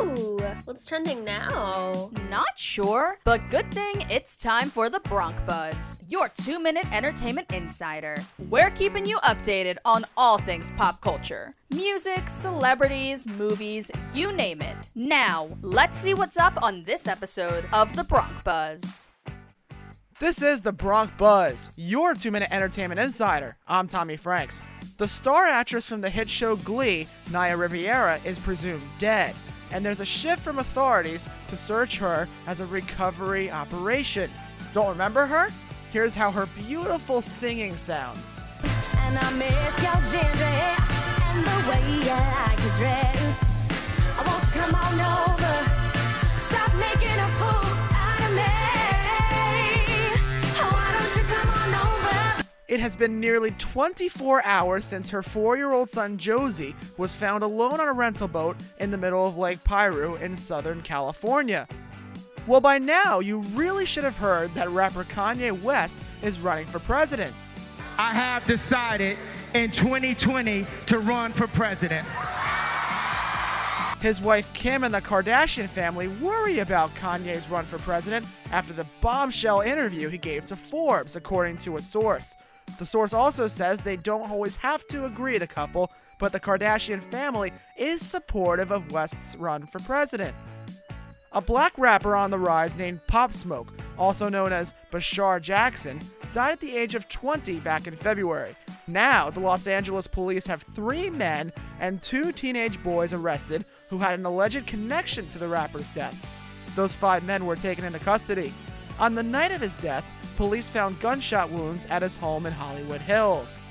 Ooh, what's trending now? Not sure, but good thing it's time for the Bronc Buzz, your two minute entertainment insider. We're keeping you updated on all things pop culture music, celebrities, movies, you name it. Now, let's see what's up on this episode of the Bronc Buzz. This is the Bronc Buzz, your two minute entertainment insider. I'm Tommy Franks. The star actress from the hit show Glee, Naya Rivera, is presumed dead, and there's a shift from authorities to search her as a recovery operation. Don't remember her? Here's how her beautiful singing sounds. It has been nearly 24 hours since her four year old son Josey was found alone on a rental boat in the middle of Lake Piru in Southern California. Well, by now, you really should have heard that rapper Kanye West is running for president. I have decided in 2020 to run for president. His wife Kim and the Kardashian family worry about Kanye's run for president after the bombshell interview he gave to Forbes, according to a source. The source also says they don't always have to agree, the couple, but the Kardashian family is supportive of West's run for president. A black rapper on the rise named Pop Smoke, also known as Bashar Jackson, died at the age of 20 back in February. Now, the Los Angeles police have three men and two teenage boys arrested who had an alleged connection to the rapper's death. Those five men were taken into custody. On the night of his death, police found gunshot wounds at his home in Hollywood Hills.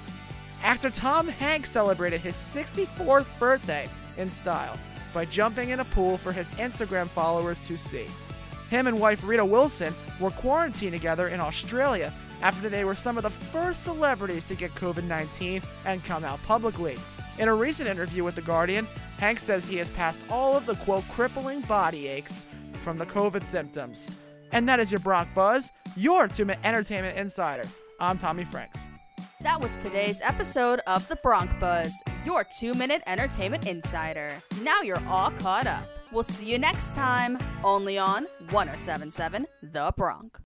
Actor Tom Hanks celebrated his 64th birthday in style by jumping in a pool for his Instagram followers to see. Him and wife Rita Wilson were quarantined together in Australia after they were some of the first celebrities to get COVID 19 and come out publicly. In a recent interview with The Guardian, Hanks says he has passed all of the quote crippling body aches from the COVID symptoms. And that is your Bronc Buzz, your two minute entertainment insider. I'm Tommy Franks. That was today's episode of the Bronc Buzz, your two minute entertainment insider. Now you're all caught up. We'll see you next time, only on 1077 The Bronc.